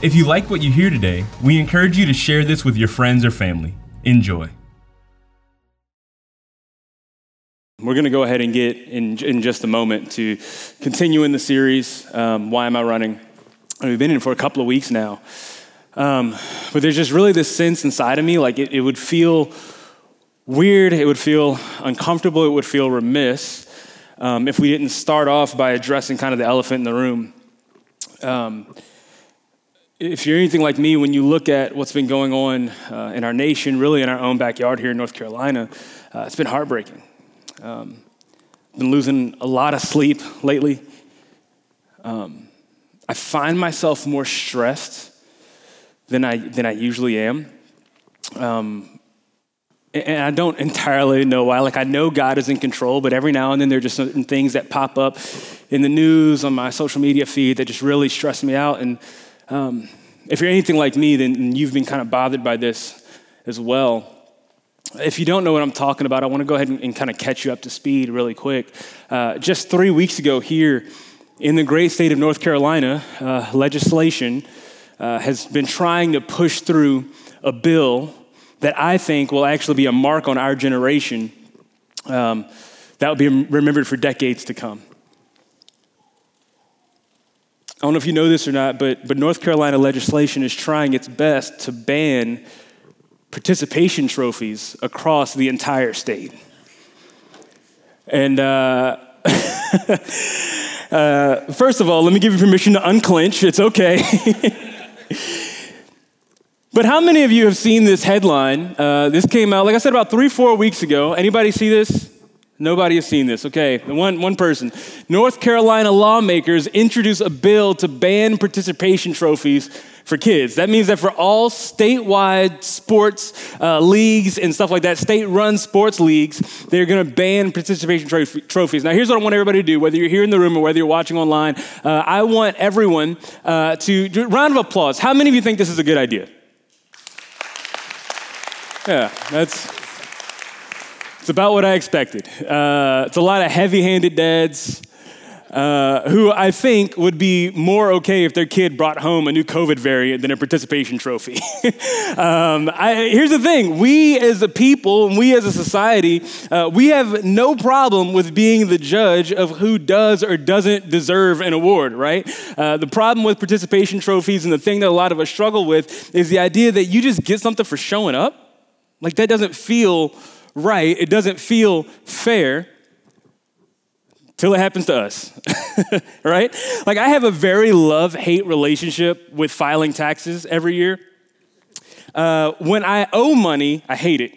If you like what you hear today, we encourage you to share this with your friends or family. Enjoy. We're going to go ahead and get in, in just a moment to continue in the series, um, Why Am I Running? And we've been in for a couple of weeks now. Um, but there's just really this sense inside of me, like it, it would feel weird, it would feel uncomfortable, it would feel remiss um, if we didn't start off by addressing kind of the elephant in the room. Um, if you're anything like me, when you look at what's been going on uh, in our nation, really in our own backyard here in North Carolina, uh, it's been heartbreaking. Um, been losing a lot of sleep lately. Um, I find myself more stressed than I, than I usually am. Um, and I don't entirely know why. Like, I know God is in control, but every now and then there are just certain things that pop up in the news, on my social media feed, that just really stress me out. And um, if you're anything like me, then you've been kind of bothered by this as well. If you don't know what I'm talking about, I want to go ahead and, and kind of catch you up to speed really quick. Uh, just three weeks ago, here in the great state of North Carolina, uh, legislation uh, has been trying to push through a bill that I think will actually be a mark on our generation um, that will be remembered for decades to come. I don't know if you know this or not, but, but North Carolina legislation is trying its best to ban participation trophies across the entire state. And uh, uh, first of all, let me give you permission to unclench. It's okay. but how many of you have seen this headline? Uh, this came out, like I said, about three, four weeks ago. Anybody see this? Nobody has seen this. Okay, one, one person. North Carolina lawmakers introduce a bill to ban participation trophies for kids. That means that for all statewide sports uh, leagues and stuff like that, state run sports leagues, they're going to ban participation trophies. Now, here's what I want everybody to do, whether you're here in the room or whether you're watching online. Uh, I want everyone uh, to do round of applause. How many of you think this is a good idea? Yeah, that's it's about what I expected. Uh, it's a lot of heavy handed dads uh, who I think would be more okay if their kid brought home a new COVID variant than a participation trophy. um, I, here's the thing we as a people, we as a society, uh, we have no problem with being the judge of who does or doesn't deserve an award, right? Uh, the problem with participation trophies and the thing that a lot of us struggle with is the idea that you just get something for showing up. Like that doesn't feel right, it doesn't feel fair till it happens to us, right? Like, I have a very love hate relationship with filing taxes every year. Uh, when I owe money, I hate it.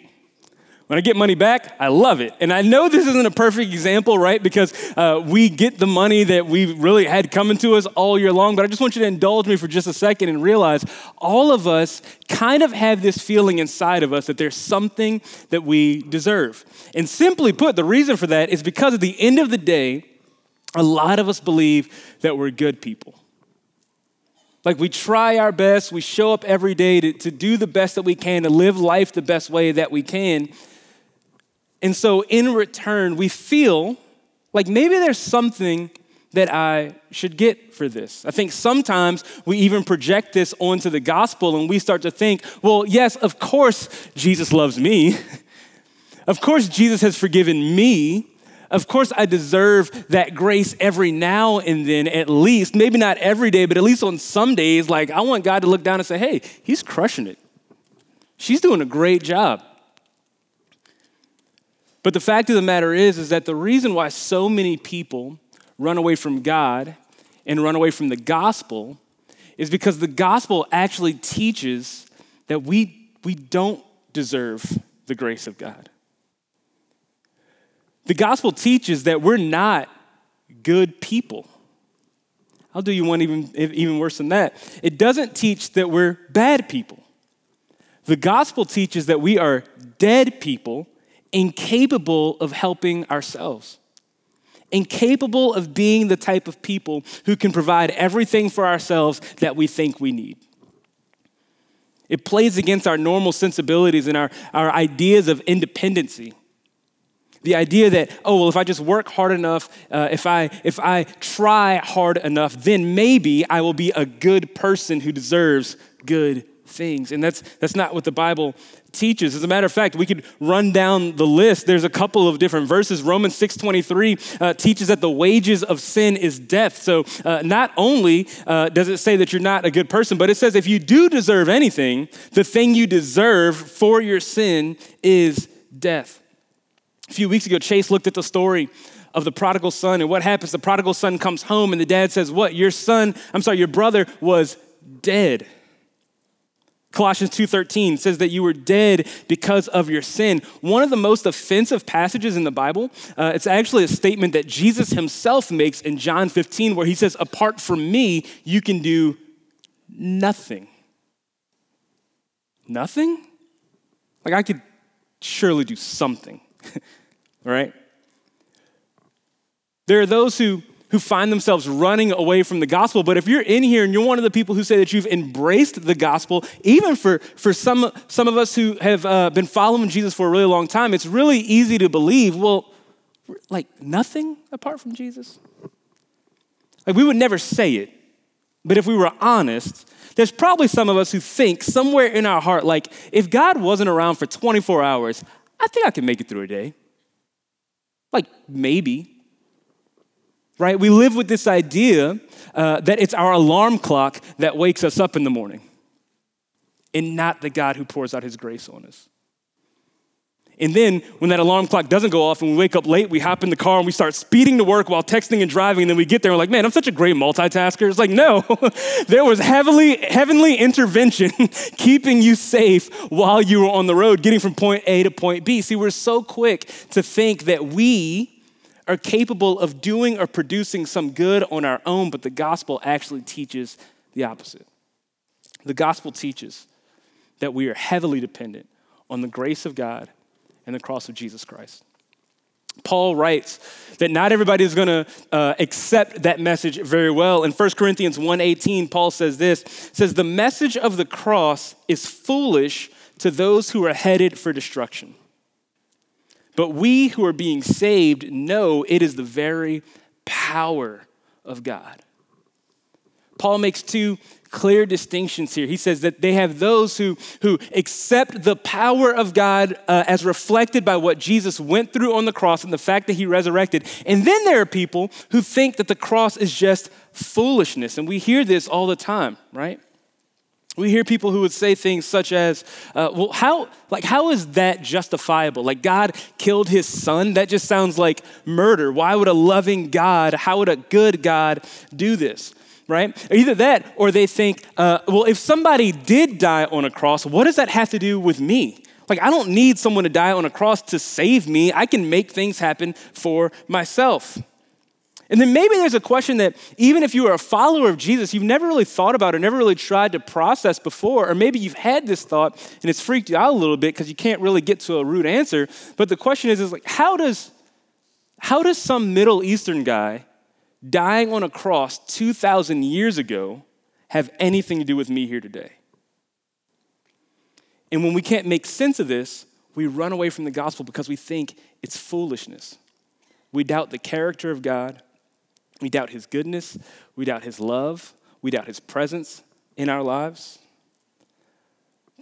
When I get money back, I love it. And I know this isn't a perfect example, right? Because uh, we get the money that we really had coming to us all year long. But I just want you to indulge me for just a second and realize all of us kind of have this feeling inside of us that there's something that we deserve. And simply put, the reason for that is because at the end of the day, a lot of us believe that we're good people. Like we try our best, we show up every day to, to do the best that we can, to live life the best way that we can. And so, in return, we feel like maybe there's something that I should get for this. I think sometimes we even project this onto the gospel and we start to think, well, yes, of course Jesus loves me. of course Jesus has forgiven me. Of course I deserve that grace every now and then, at least. Maybe not every day, but at least on some days. Like, I want God to look down and say, hey, he's crushing it. She's doing a great job. But the fact of the matter is, is that the reason why so many people run away from God and run away from the gospel is because the gospel actually teaches that we, we don't deserve the grace of God. The gospel teaches that we're not good people. I'll do you one even, even worse than that. It doesn't teach that we're bad people. The gospel teaches that we are dead people incapable of helping ourselves, incapable of being the type of people who can provide everything for ourselves that we think we need. It plays against our normal sensibilities and our, our ideas of independency. The idea that, oh, well, if I just work hard enough, uh, if, I, if I try hard enough, then maybe I will be a good person who deserves good things. And that's, that's not what the Bible teaches. As a matter of fact, we could run down the list. There's a couple of different verses. Romans 6.23 uh, teaches that the wages of sin is death. So uh, not only uh, does it say that you're not a good person, but it says if you do deserve anything, the thing you deserve for your sin is death. A few weeks ago, Chase looked at the story of the prodigal son and what happens the prodigal son comes home and the dad says what your son i'm sorry your brother was dead Colossians 2:13 says that you were dead because of your sin. One of the most offensive passages in the Bible, uh, it's actually a statement that Jesus himself makes in John 15 where he says apart from me you can do nothing. Nothing? Like I could surely do something. right? There are those who who find themselves running away from the gospel. But if you're in here and you're one of the people who say that you've embraced the gospel, even for, for some, some of us who have uh, been following Jesus for a really long time, it's really easy to believe, well, like nothing apart from Jesus? Like we would never say it, but if we were honest, there's probably some of us who think somewhere in our heart, like, if God wasn't around for 24 hours, I think I could make it through a day. Like, maybe right? We live with this idea uh, that it's our alarm clock that wakes us up in the morning and not the God who pours out his grace on us. And then when that alarm clock doesn't go off and we wake up late, we hop in the car and we start speeding to work while texting and driving. And then we get there and we're like, man, I'm such a great multitasker. It's like, no, there was heavily, heavenly intervention keeping you safe while you were on the road, getting from point A to point B. See, we're so quick to think that we are capable of doing or producing some good on our own, but the gospel actually teaches the opposite. The gospel teaches that we are heavily dependent on the grace of God and the cross of Jesus Christ. Paul writes that not everybody is going to uh, accept that message very well. In 1 Corinthians 1:18, Paul says this, says the message of the cross is foolish to those who are headed for destruction. But we who are being saved know it is the very power of God. Paul makes two clear distinctions here. He says that they have those who, who accept the power of God uh, as reflected by what Jesus went through on the cross and the fact that he resurrected. And then there are people who think that the cross is just foolishness. And we hear this all the time, right? We hear people who would say things such as uh, well how like how is that justifiable? Like god killed his son? That just sounds like murder. Why would a loving god how would a good god do this right? Either that or they think uh, well if somebody did die on a cross what does that have to do with me? Like i don't need someone to die on a cross to save me. I can make things happen for myself and then maybe there's a question that even if you are a follower of Jesus, you've never really thought about or never really tried to process before, or maybe you've had this thought and it's freaked you out a little bit because you can't really get to a root answer. But the question is, is like, how does how does some Middle Eastern guy dying on a cross 2,000 years ago have anything to do with me here today? And when we can't make sense of this, we run away from the gospel because we think it's foolishness. We doubt the character of God. We doubt his goodness, we doubt his love, we doubt his presence in our lives.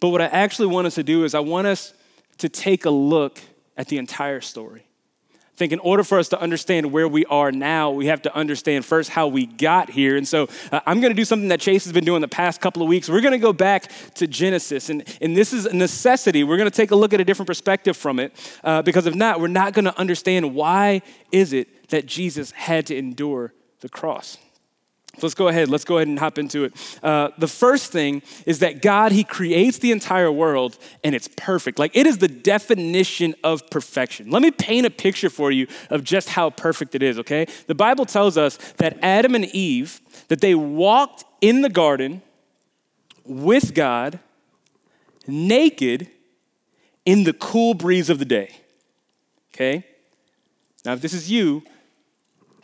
But what I actually want us to do is, I want us to take a look at the entire story. I think in order for us to understand where we are now, we have to understand first how we got here. And so uh, I'm going to do something that Chase has been doing the past couple of weeks. We're going to go back to Genesis. And, and this is a necessity. We're going to take a look at a different perspective from it uh, because if not, we're not going to understand why is it that Jesus had to endure the cross. So let's go ahead. Let's go ahead and hop into it. Uh, the first thing is that God, He creates the entire world and it's perfect. Like it is the definition of perfection. Let me paint a picture for you of just how perfect it is, okay? The Bible tells us that Adam and Eve, that they walked in the garden with God naked in the cool breeze of the day. Okay? Now, if this is you,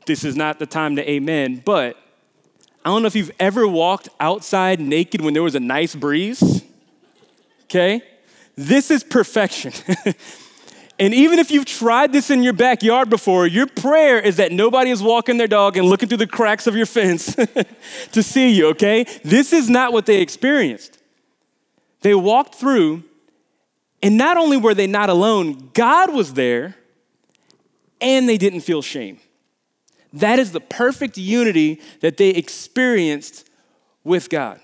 this is not the time to amen, but I don't know if you've ever walked outside naked when there was a nice breeze. Okay? This is perfection. and even if you've tried this in your backyard before, your prayer is that nobody is walking their dog and looking through the cracks of your fence to see you, okay? This is not what they experienced. They walked through, and not only were they not alone, God was there, and they didn't feel shame. That is the perfect unity that they experienced with God.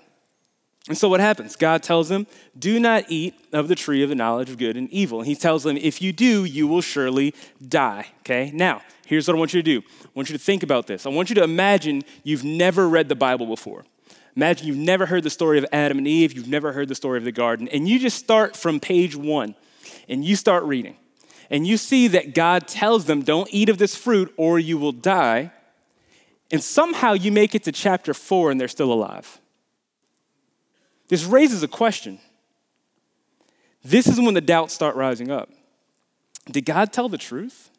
And so what happens? God tells them, Do not eat of the tree of the knowledge of good and evil. And he tells them, If you do, you will surely die. Okay? Now, here's what I want you to do I want you to think about this. I want you to imagine you've never read the Bible before. Imagine you've never heard the story of Adam and Eve, you've never heard the story of the garden, and you just start from page one and you start reading. And you see that God tells them, Don't eat of this fruit or you will die. And somehow you make it to chapter four and they're still alive. This raises a question. This is when the doubts start rising up. Did God tell the truth?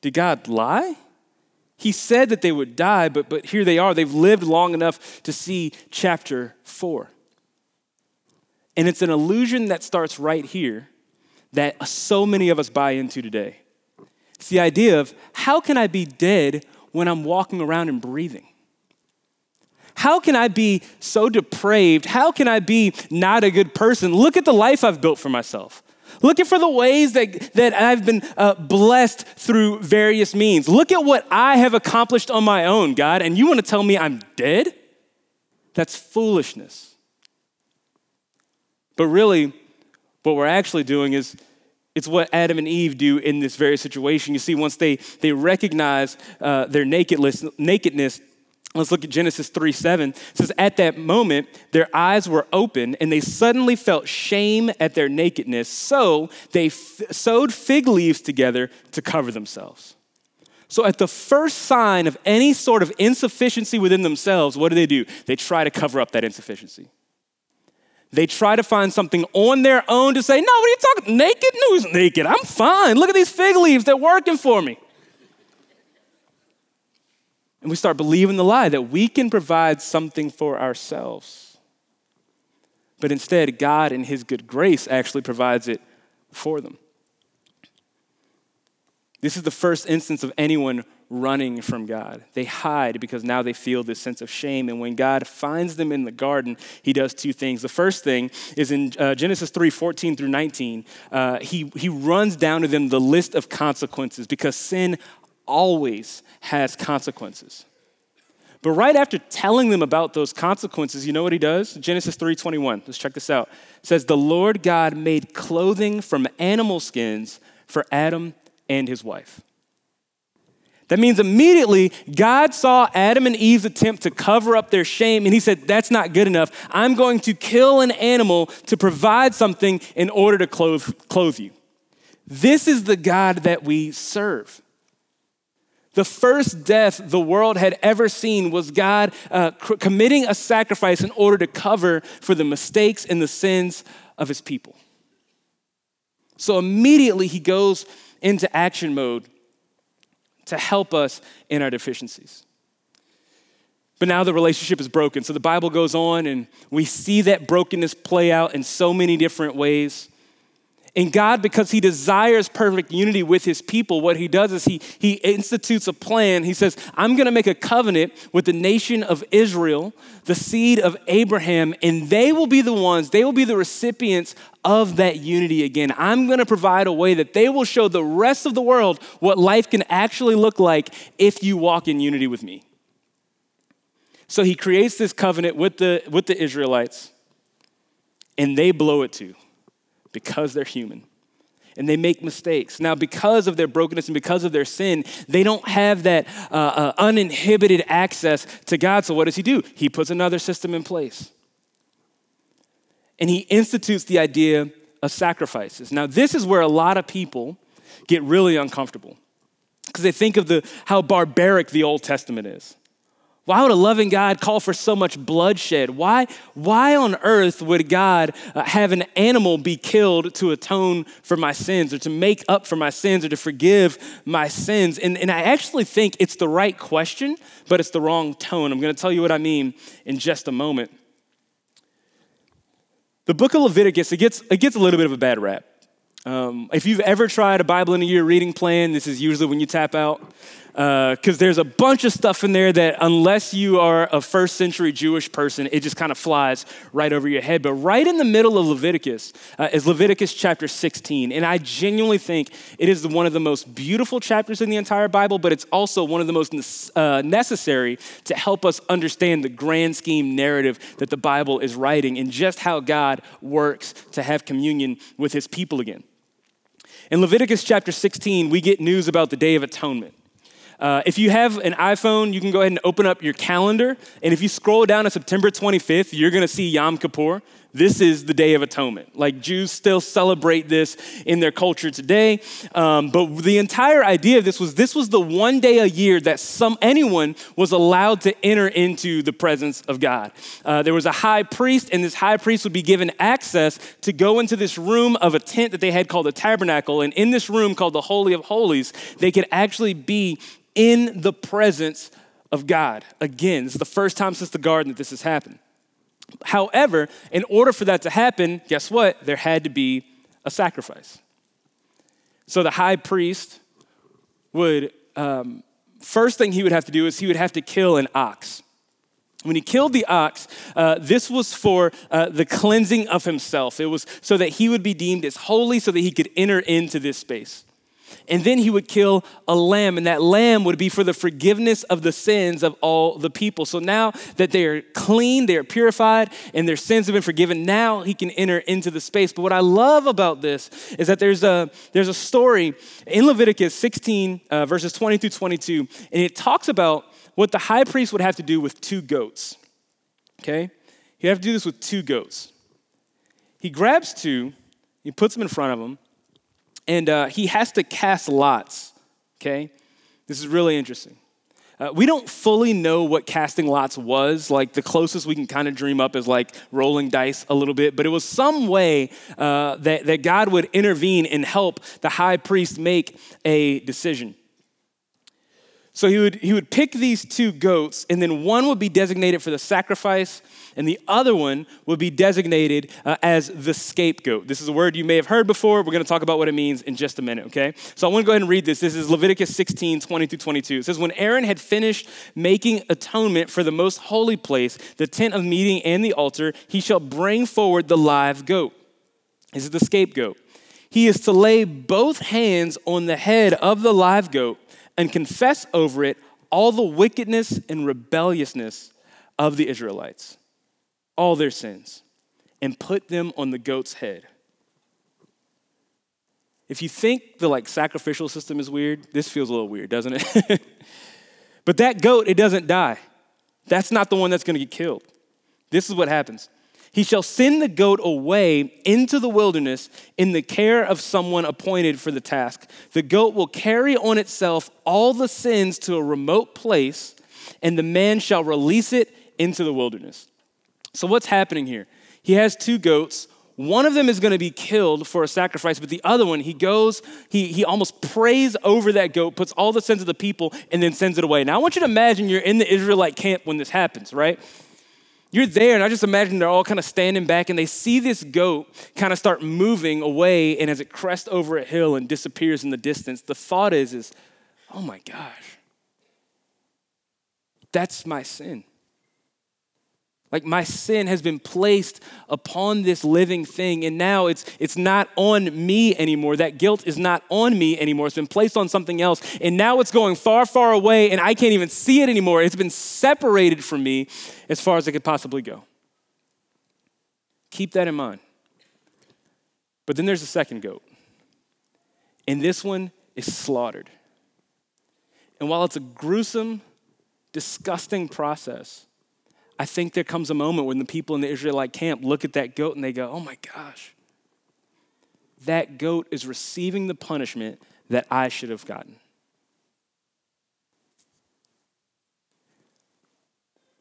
Did God lie? He said that they would die, but, but here they are. They've lived long enough to see chapter four. And it's an illusion that starts right here that so many of us buy into today. It's the idea of how can I be dead when I'm walking around and breathing? How can I be so depraved? How can I be not a good person? Look at the life I've built for myself. Looking for the ways that, that I've been uh, blessed through various means. Look at what I have accomplished on my own, God, and you want to tell me I'm dead? That's foolishness. But really, what we're actually doing is it's what Adam and Eve do in this very situation. You see, once they, they recognize uh, their nakedness, nakedness, Let's look at Genesis 3 7. It says, At that moment, their eyes were open, and they suddenly felt shame at their nakedness. So they f- sewed fig leaves together to cover themselves. So, at the first sign of any sort of insufficiency within themselves, what do they do? They try to cover up that insufficiency. They try to find something on their own to say, No, what are you talking? Naked? No, he's naked. I'm fine. Look at these fig leaves. They're working for me. And we start believing the lie that we can provide something for ourselves. But instead, God, in His good grace, actually provides it for them. This is the first instance of anyone running from God. They hide because now they feel this sense of shame. And when God finds them in the garden, he does two things. The first thing is in uh, Genesis 3 14 through 19, uh, he, he runs down to them the list of consequences because sin always has consequences. But right after telling them about those consequences, you know what he does? Genesis 3:21. Let's check this out. It says, "The Lord God made clothing from animal skins for Adam and his wife." That means immediately God saw Adam and Eve's attempt to cover up their shame, and he said, That's not good enough. I'm going to kill an animal to provide something in order to clothe, clothe you. This is the God that we serve. The first death the world had ever seen was God uh, committing a sacrifice in order to cover for the mistakes and the sins of his people. So immediately he goes into action mode to help us in our deficiencies. But now the relationship is broken. So the Bible goes on, and we see that brokenness play out in so many different ways. And God, because He desires perfect unity with His people, what He does is He, he institutes a plan. He says, I'm going to make a covenant with the nation of Israel, the seed of Abraham, and they will be the ones, they will be the recipients of that unity again. I'm going to provide a way that they will show the rest of the world what life can actually look like if you walk in unity with me. So He creates this covenant with the, with the Israelites, and they blow it too because they're human and they make mistakes. Now, because of their brokenness and because of their sin, they don't have that uh, uh, uninhibited access to God. So, what does He do? He puts another system in place. And He institutes the idea of sacrifices. Now, this is where a lot of people get really uncomfortable because they think of the, how barbaric the Old Testament is. Why would a loving God call for so much bloodshed? Why, why on earth would God uh, have an animal be killed to atone for my sins or to make up for my sins or to forgive my sins? And, and I actually think it's the right question, but it's the wrong tone. I'm going to tell you what I mean in just a moment. The book of Leviticus, it gets, it gets a little bit of a bad rap. Um, if you've ever tried a Bible in a year reading plan, this is usually when you tap out because uh, there's a bunch of stuff in there that, unless you are a first century Jewish person, it just kind of flies right over your head. But right in the middle of Leviticus uh, is Leviticus chapter 16. And I genuinely think it is one of the most beautiful chapters in the entire Bible, but it's also one of the most uh, necessary to help us understand the grand scheme narrative that the Bible is writing and just how God works to have communion with his people again. In Leviticus chapter 16, we get news about the Day of Atonement. Uh, if you have an iPhone, you can go ahead and open up your calendar. And if you scroll down to September 25th, you're going to see Yom Kippur. This is the Day of Atonement. Like Jews still celebrate this in their culture today. Um, but the entire idea of this was this was the one day a year that some anyone was allowed to enter into the presence of God. Uh, there was a high priest, and this high priest would be given access to go into this room of a tent that they had called the tabernacle. And in this room called the Holy of Holies, they could actually be in the presence of God. Again, this is the first time since the garden that this has happened. However, in order for that to happen, guess what? There had to be a sacrifice. So the high priest would, um, first thing he would have to do is he would have to kill an ox. When he killed the ox, uh, this was for uh, the cleansing of himself. It was so that he would be deemed as holy so that he could enter into this space. And then he would kill a lamb, and that lamb would be for the forgiveness of the sins of all the people. So now that they are clean, they are purified, and their sins have been forgiven, now he can enter into the space. But what I love about this is that there's a, there's a story in Leviticus 16, uh, verses 20 through 22, and it talks about what the high priest would have to do with two goats. Okay? He'd have to do this with two goats. He grabs two, he puts them in front of him, and uh, he has to cast lots, okay? This is really interesting. Uh, we don't fully know what casting lots was. Like the closest we can kind of dream up is like rolling dice a little bit, but it was some way uh, that, that God would intervene and help the high priest make a decision. So he would, he would pick these two goats, and then one would be designated for the sacrifice, and the other one would be designated uh, as the scapegoat. This is a word you may have heard before. We're going to talk about what it means in just a minute, okay? So I want to go ahead and read this. This is Leviticus 16, 20 through 22. It says, When Aaron had finished making atonement for the most holy place, the tent of meeting, and the altar, he shall bring forward the live goat. This is the scapegoat. He is to lay both hands on the head of the live goat and confess over it all the wickedness and rebelliousness of the Israelites, all their sins, and put them on the goat's head. If you think the like sacrificial system is weird, this feels a little weird, doesn't it? but that goat, it doesn't die. That's not the one that's going to get killed. This is what happens. He shall send the goat away into the wilderness in the care of someone appointed for the task. The goat will carry on itself all the sins to a remote place, and the man shall release it into the wilderness. So, what's happening here? He has two goats. One of them is going to be killed for a sacrifice, but the other one, he goes, he, he almost prays over that goat, puts all the sins of the people, and then sends it away. Now, I want you to imagine you're in the Israelite camp when this happens, right? You're there, and I just imagine they're all kind of standing back and they see this goat kind of start moving away, and as it crests over a hill and disappears in the distance, the thought is, is, oh my gosh, that's my sin. Like my sin has been placed upon this living thing, and now it's, it's not on me anymore. That guilt is not on me anymore. It's been placed on something else, and now it's going far, far away, and I can't even see it anymore. It's been separated from me as far as it could possibly go. Keep that in mind. But then there's a second goat, and this one is slaughtered. And while it's a gruesome, disgusting process, I think there comes a moment when the people in the Israelite camp look at that goat and they go, oh my gosh, that goat is receiving the punishment that I should have gotten.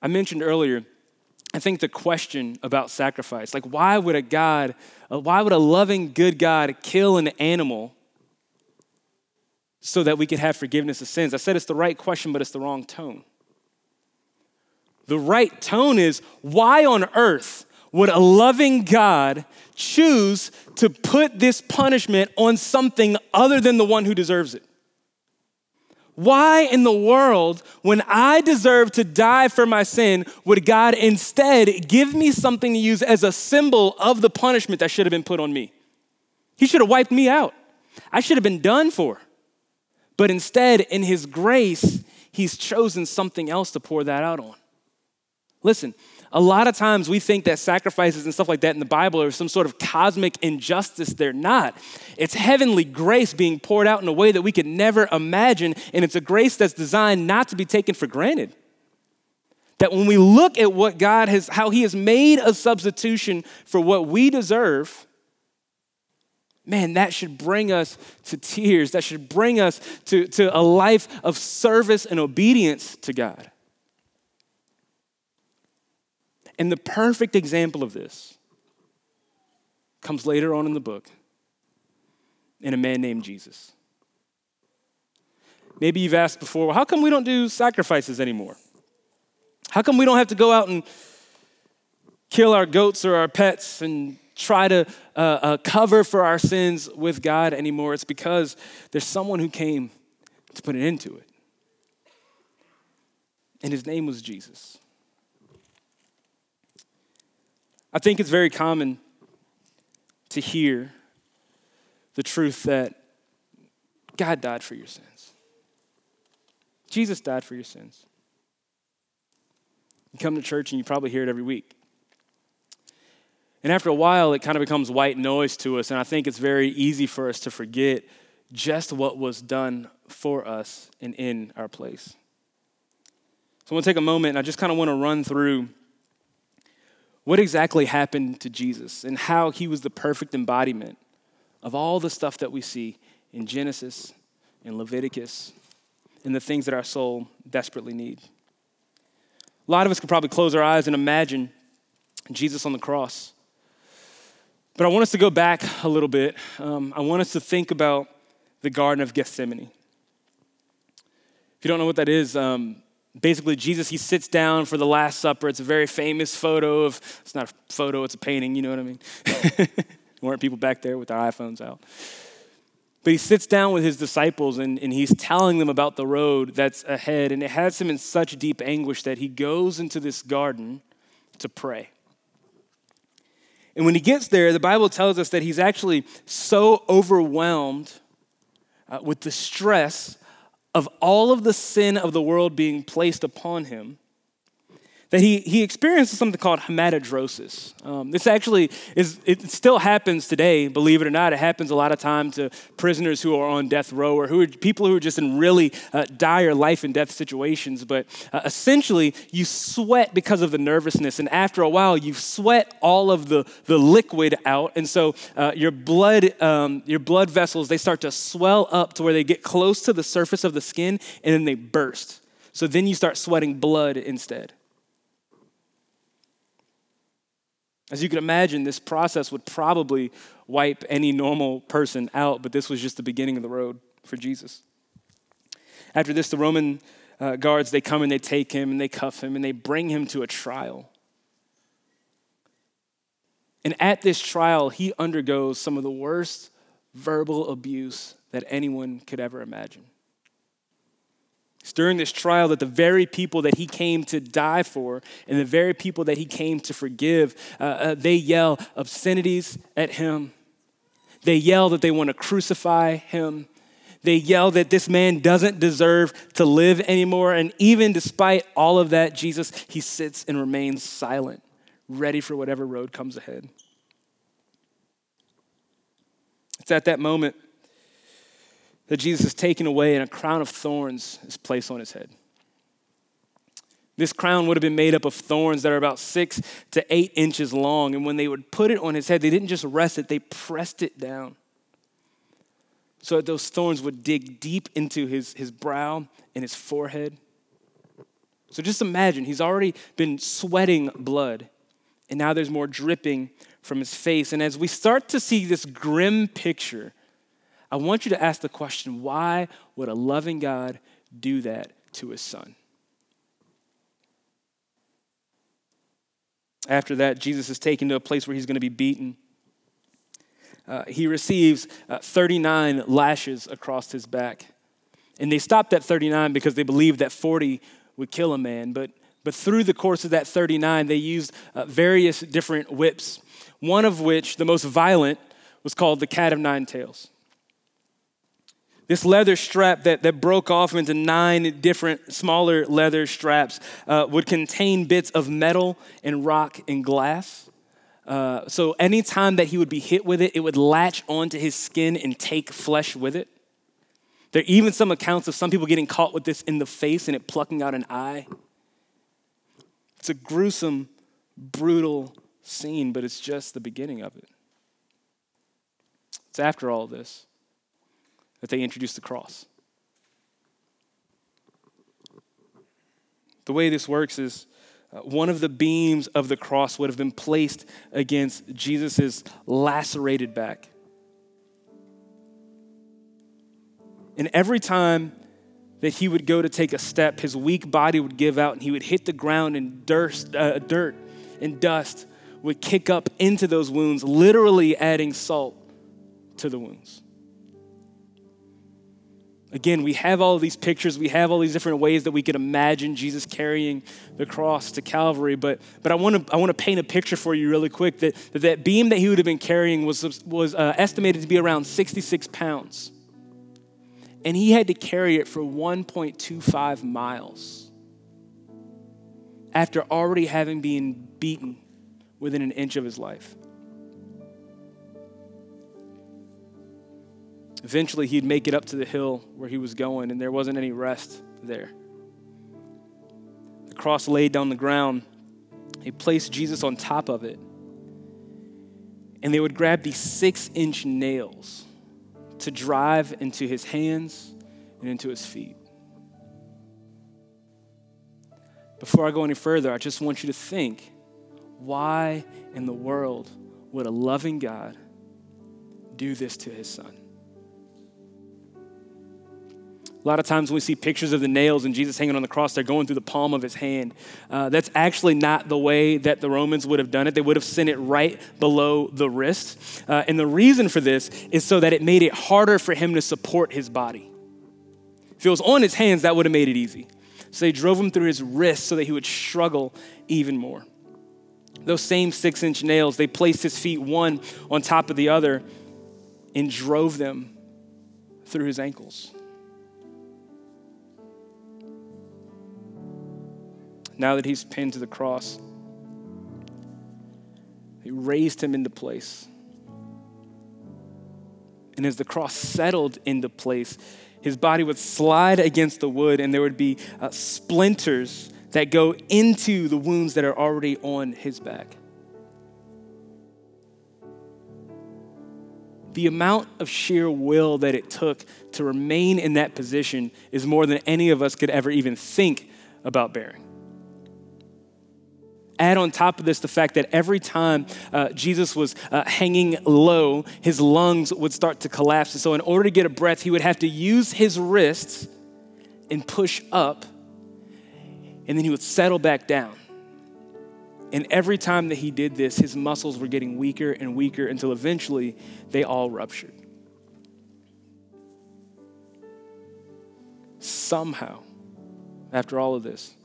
I mentioned earlier, I think the question about sacrifice, like why would a God, why would a loving, good God kill an animal so that we could have forgiveness of sins? I said it's the right question, but it's the wrong tone. The right tone is why on earth would a loving God choose to put this punishment on something other than the one who deserves it? Why in the world, when I deserve to die for my sin, would God instead give me something to use as a symbol of the punishment that should have been put on me? He should have wiped me out. I should have been done for. But instead, in His grace, He's chosen something else to pour that out on. Listen, a lot of times we think that sacrifices and stuff like that in the Bible are some sort of cosmic injustice. They're not. It's heavenly grace being poured out in a way that we could never imagine, and it's a grace that's designed not to be taken for granted. That when we look at what God has, how He has made a substitution for what we deserve, man, that should bring us to tears. That should bring us to, to a life of service and obedience to God. And the perfect example of this comes later on in the book in a man named Jesus. Maybe you've asked before, well, how come we don't do sacrifices anymore? How come we don't have to go out and kill our goats or our pets and try to uh, uh, cover for our sins with God anymore? It's because there's someone who came to put an end to it. And his name was Jesus. I think it's very common to hear the truth that God died for your sins. Jesus died for your sins. You come to church and you probably hear it every week. And after a while, it kind of becomes white noise to us, and I think it's very easy for us to forget just what was done for us and in our place. So I want to take a moment and I just kind of want to run through what exactly happened to Jesus and how he was the perfect embodiment of all the stuff that we see in Genesis, in Leviticus, and the things that our soul desperately needs. A lot of us could probably close our eyes and imagine Jesus on the cross. But I want us to go back a little bit. Um, I want us to think about the Garden of Gethsemane. If you don't know what that is, um, basically jesus he sits down for the last supper. It's a very famous photo of it's not a photo it's a painting you know what i mean? Weren't people back there with their iphones out? But he sits down with his disciples and, and he's telling them about the road that's ahead and it has him in such deep anguish that he goes into this garden to pray. And when he gets there the bible tells us that he's actually so overwhelmed uh, with the stress of all of the sin of the world being placed upon him that he, he experiences something called hematidrosis. Um, this actually is, it still happens today, believe it or not. It happens a lot of time to prisoners who are on death row or who are people who are just in really uh, dire life and death situations. But uh, essentially, you sweat because of the nervousness. And after a while, you sweat all of the, the liquid out. And so uh, your, blood, um, your blood vessels, they start to swell up to where they get close to the surface of the skin and then they burst. So then you start sweating blood instead. As you can imagine, this process would probably wipe any normal person out, but this was just the beginning of the road for Jesus. After this, the Roman uh, guards, they come and they take him and they cuff him and they bring him to a trial. And at this trial, he undergoes some of the worst verbal abuse that anyone could ever imagine. It's during this trial that the very people that he came to die for and the very people that he came to forgive, uh, uh, they yell obscenities at him. They yell that they want to crucify him. They yell that this man doesn't deserve to live anymore. And even despite all of that, Jesus, he sits and remains silent, ready for whatever road comes ahead. It's at that moment that Jesus is taken away and a crown of thorns is placed on his head. This crown would have been made up of thorns that are about six to eight inches long. And when they would put it on his head, they didn't just rest it, they pressed it down. So that those thorns would dig deep into his, his brow and his forehead. So just imagine, he's already been sweating blood, and now there's more dripping from his face. And as we start to see this grim picture, I want you to ask the question why would a loving God do that to his son? After that, Jesus is taken to a place where he's going to be beaten. Uh, he receives uh, 39 lashes across his back. And they stopped at 39 because they believed that 40 would kill a man. But, but through the course of that 39, they used uh, various different whips, one of which, the most violent, was called the cat of nine tails. This leather strap that, that broke off into nine different smaller leather straps uh, would contain bits of metal and rock and glass. Uh, so anytime that he would be hit with it, it would latch onto his skin and take flesh with it. There are even some accounts of some people getting caught with this in the face and it plucking out an eye. It's a gruesome, brutal scene, but it's just the beginning of it. It's after all this that they introduced the cross. The way this works is uh, one of the beams of the cross would have been placed against Jesus' lacerated back. And every time that he would go to take a step, his weak body would give out and he would hit the ground and dirt, uh, dirt and dust would kick up into those wounds, literally adding salt to the wounds. Again, we have all these pictures, we have all these different ways that we could imagine Jesus carrying the cross to Calvary, but, but I want to I want to paint a picture for you really quick that, that that beam that he would have been carrying was, was uh, estimated to be around 66 pounds. And he had to carry it for 1.25 miles after already having been beaten within an inch of his life. Eventually, he'd make it up to the hill where he was going, and there wasn't any rest there. The cross laid down the ground. He placed Jesus on top of it. And they would grab these six inch nails to drive into his hands and into his feet. Before I go any further, I just want you to think why in the world would a loving God do this to his son? Lot of times when we see pictures of the nails and Jesus hanging on the cross, they're going through the palm of his hand. Uh, that's actually not the way that the Romans would have done it. They would have sent it right below the wrist. Uh, and the reason for this is so that it made it harder for him to support his body. If it was on his hands, that would have made it easy. So they drove him through his wrist so that he would struggle even more. Those same six inch nails, they placed his feet one on top of the other and drove them through his ankles. Now that he's pinned to the cross. He raised him into place. And as the cross settled into place, his body would slide against the wood, and there would be uh, splinters that go into the wounds that are already on his back. The amount of sheer will that it took to remain in that position is more than any of us could ever even think about bearing. Add on top of this the fact that every time uh, Jesus was uh, hanging low, his lungs would start to collapse. And so, in order to get a breath, he would have to use his wrists and push up, and then he would settle back down. And every time that he did this, his muscles were getting weaker and weaker until eventually they all ruptured. Somehow, after all of this,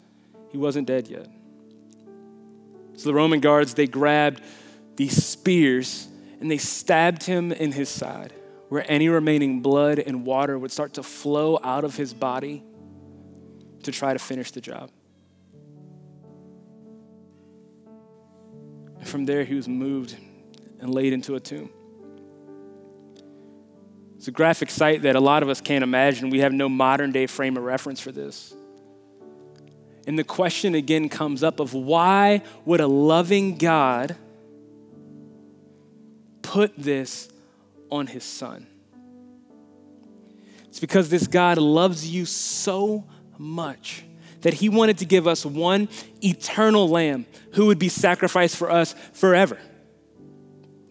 he wasn't dead yet. So the Roman guards, they grabbed these spears and they stabbed him in his side, where any remaining blood and water would start to flow out of his body to try to finish the job. And from there, he was moved and laid into a tomb. It's a graphic sight that a lot of us can't imagine. We have no modern day frame of reference for this. And the question again comes up of why would a loving God put this on his son? It's because this God loves you so much that he wanted to give us one eternal lamb who would be sacrificed for us forever.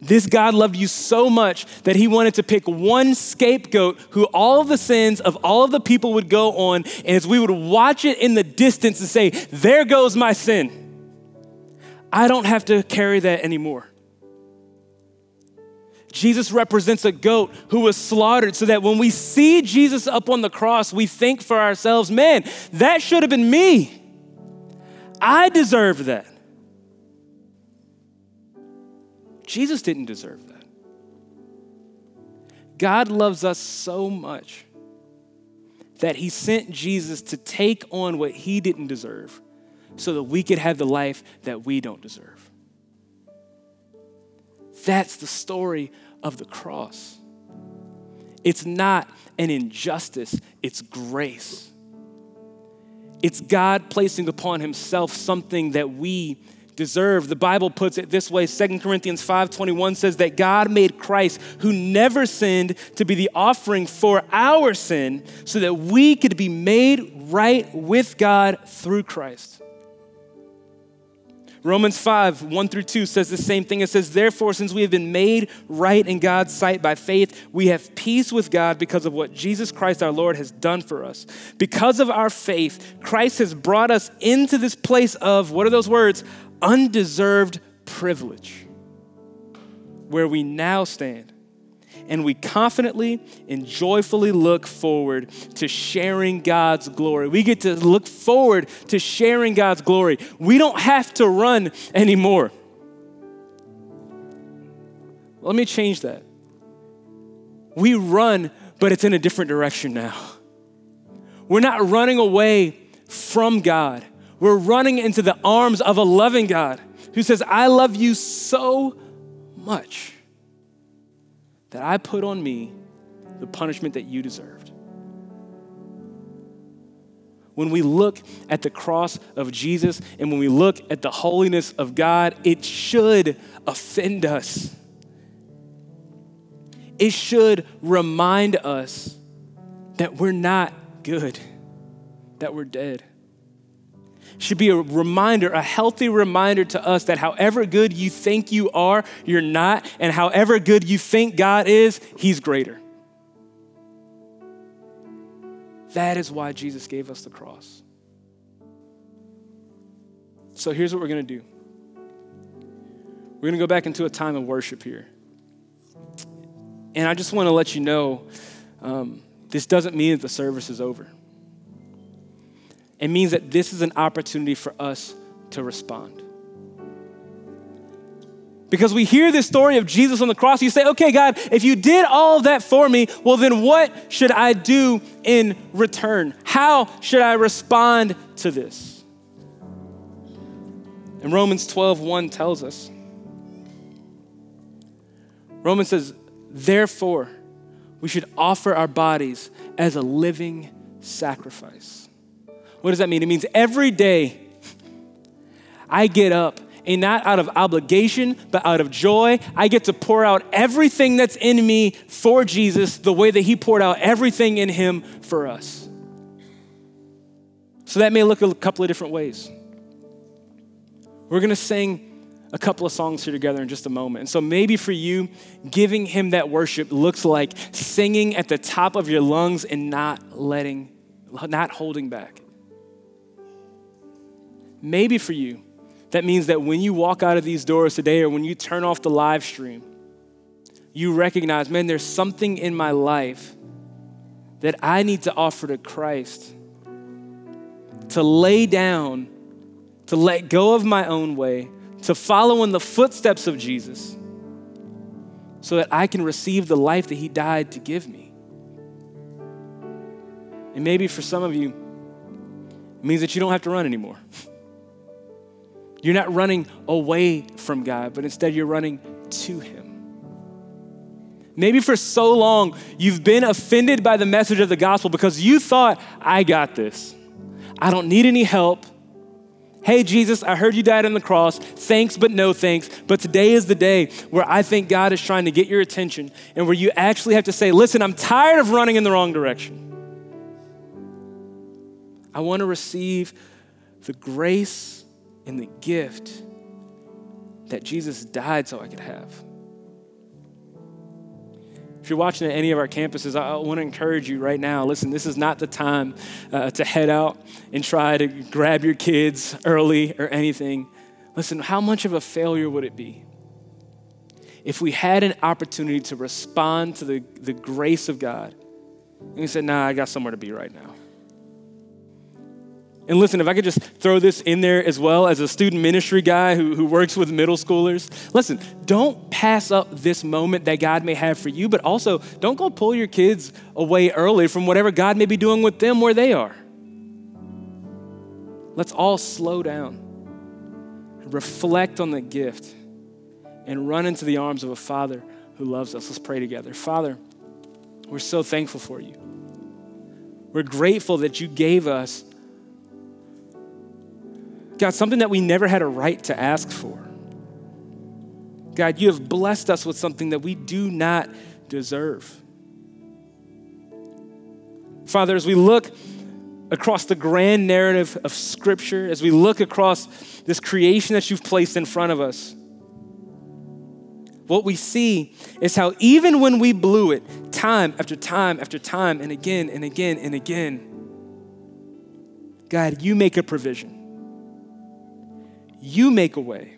This God loved you so much that he wanted to pick one scapegoat who all of the sins of all of the people would go on. And as we would watch it in the distance and say, There goes my sin, I don't have to carry that anymore. Jesus represents a goat who was slaughtered so that when we see Jesus up on the cross, we think for ourselves, man, that should have been me. I deserve that. Jesus didn't deserve that. God loves us so much that he sent Jesus to take on what he didn't deserve so that we could have the life that we don't deserve. That's the story of the cross. It's not an injustice, it's grace. It's God placing upon himself something that we deserve. The Bible puts it this way. 2 Corinthians 5:21 says that God made Christ who never sinned to be the offering for our sin so that we could be made right with God through Christ. Romans 5, 1 through 2 says the same thing. It says, Therefore, since we have been made right in God's sight by faith, we have peace with God because of what Jesus Christ our Lord has done for us. Because of our faith, Christ has brought us into this place of, what are those words? Undeserved privilege, where we now stand and we confidently and joyfully look forward to sharing God's glory. We get to look forward to sharing God's glory. We don't have to run anymore. Let me change that. We run, but it's in a different direction now. We're not running away from God. We're running into the arms of a loving God who says, I love you so much that I put on me the punishment that you deserved. When we look at the cross of Jesus and when we look at the holiness of God, it should offend us. It should remind us that we're not good, that we're dead should be a reminder, a healthy reminder to us that however good you think you are, you're not, and however good you think God is, He's greater. That is why Jesus gave us the cross. So here's what we're going to do we're going to go back into a time of worship here. And I just want to let you know um, this doesn't mean that the service is over. It means that this is an opportunity for us to respond. Because we hear this story of Jesus on the cross, you say, okay, God, if you did all that for me, well, then what should I do in return? How should I respond to this? And Romans 12, 1 tells us. Romans says, therefore, we should offer our bodies as a living sacrifice what does that mean? It means every day I get up and not out of obligation, but out of joy. I get to pour out everything that's in me for Jesus the way that He poured out everything in Him for us. So that may look a couple of different ways. We're gonna sing a couple of songs here together in just a moment. And so maybe for you, giving Him that worship looks like singing at the top of your lungs and not letting, not holding back. Maybe for you, that means that when you walk out of these doors today or when you turn off the live stream, you recognize, man, there's something in my life that I need to offer to Christ to lay down, to let go of my own way, to follow in the footsteps of Jesus so that I can receive the life that He died to give me. And maybe for some of you, it means that you don't have to run anymore. You're not running away from God, but instead you're running to Him. Maybe for so long you've been offended by the message of the gospel because you thought, I got this. I don't need any help. Hey, Jesus, I heard you died on the cross. Thanks, but no thanks. But today is the day where I think God is trying to get your attention and where you actually have to say, Listen, I'm tired of running in the wrong direction. I want to receive the grace and the gift that Jesus died so I could have. If you're watching at any of our campuses, I want to encourage you right now. Listen, this is not the time uh, to head out and try to grab your kids early or anything. Listen, how much of a failure would it be if we had an opportunity to respond to the, the grace of God and we said, nah, I got somewhere to be right now? And listen, if I could just throw this in there as well as a student ministry guy who, who works with middle schoolers, listen, don't pass up this moment that God may have for you, but also don't go pull your kids away early from whatever God may be doing with them where they are. Let's all slow down, reflect on the gift, and run into the arms of a Father who loves us. Let's pray together. Father, we're so thankful for you. We're grateful that you gave us God, something that we never had a right to ask for. God, you have blessed us with something that we do not deserve. Father, as we look across the grand narrative of Scripture, as we look across this creation that you've placed in front of us, what we see is how even when we blew it time after time after time and again and again and again, God, you make a provision. You make a way.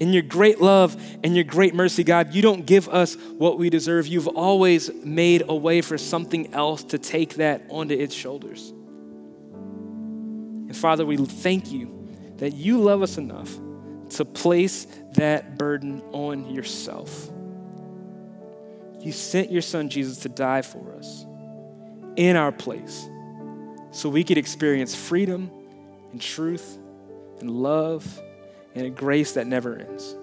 In your great love and your great mercy, God, you don't give us what we deserve. You've always made a way for something else to take that onto its shoulders. And Father, we thank you that you love us enough to place that burden on yourself. You sent your son Jesus to die for us in our place so we could experience freedom and truth and love and a grace that never ends.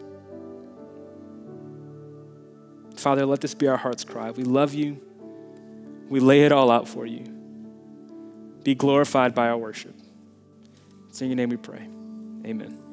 Father, let this be our heart's cry. We love you. We lay it all out for you. Be glorified by our worship. It's in your name we pray. Amen.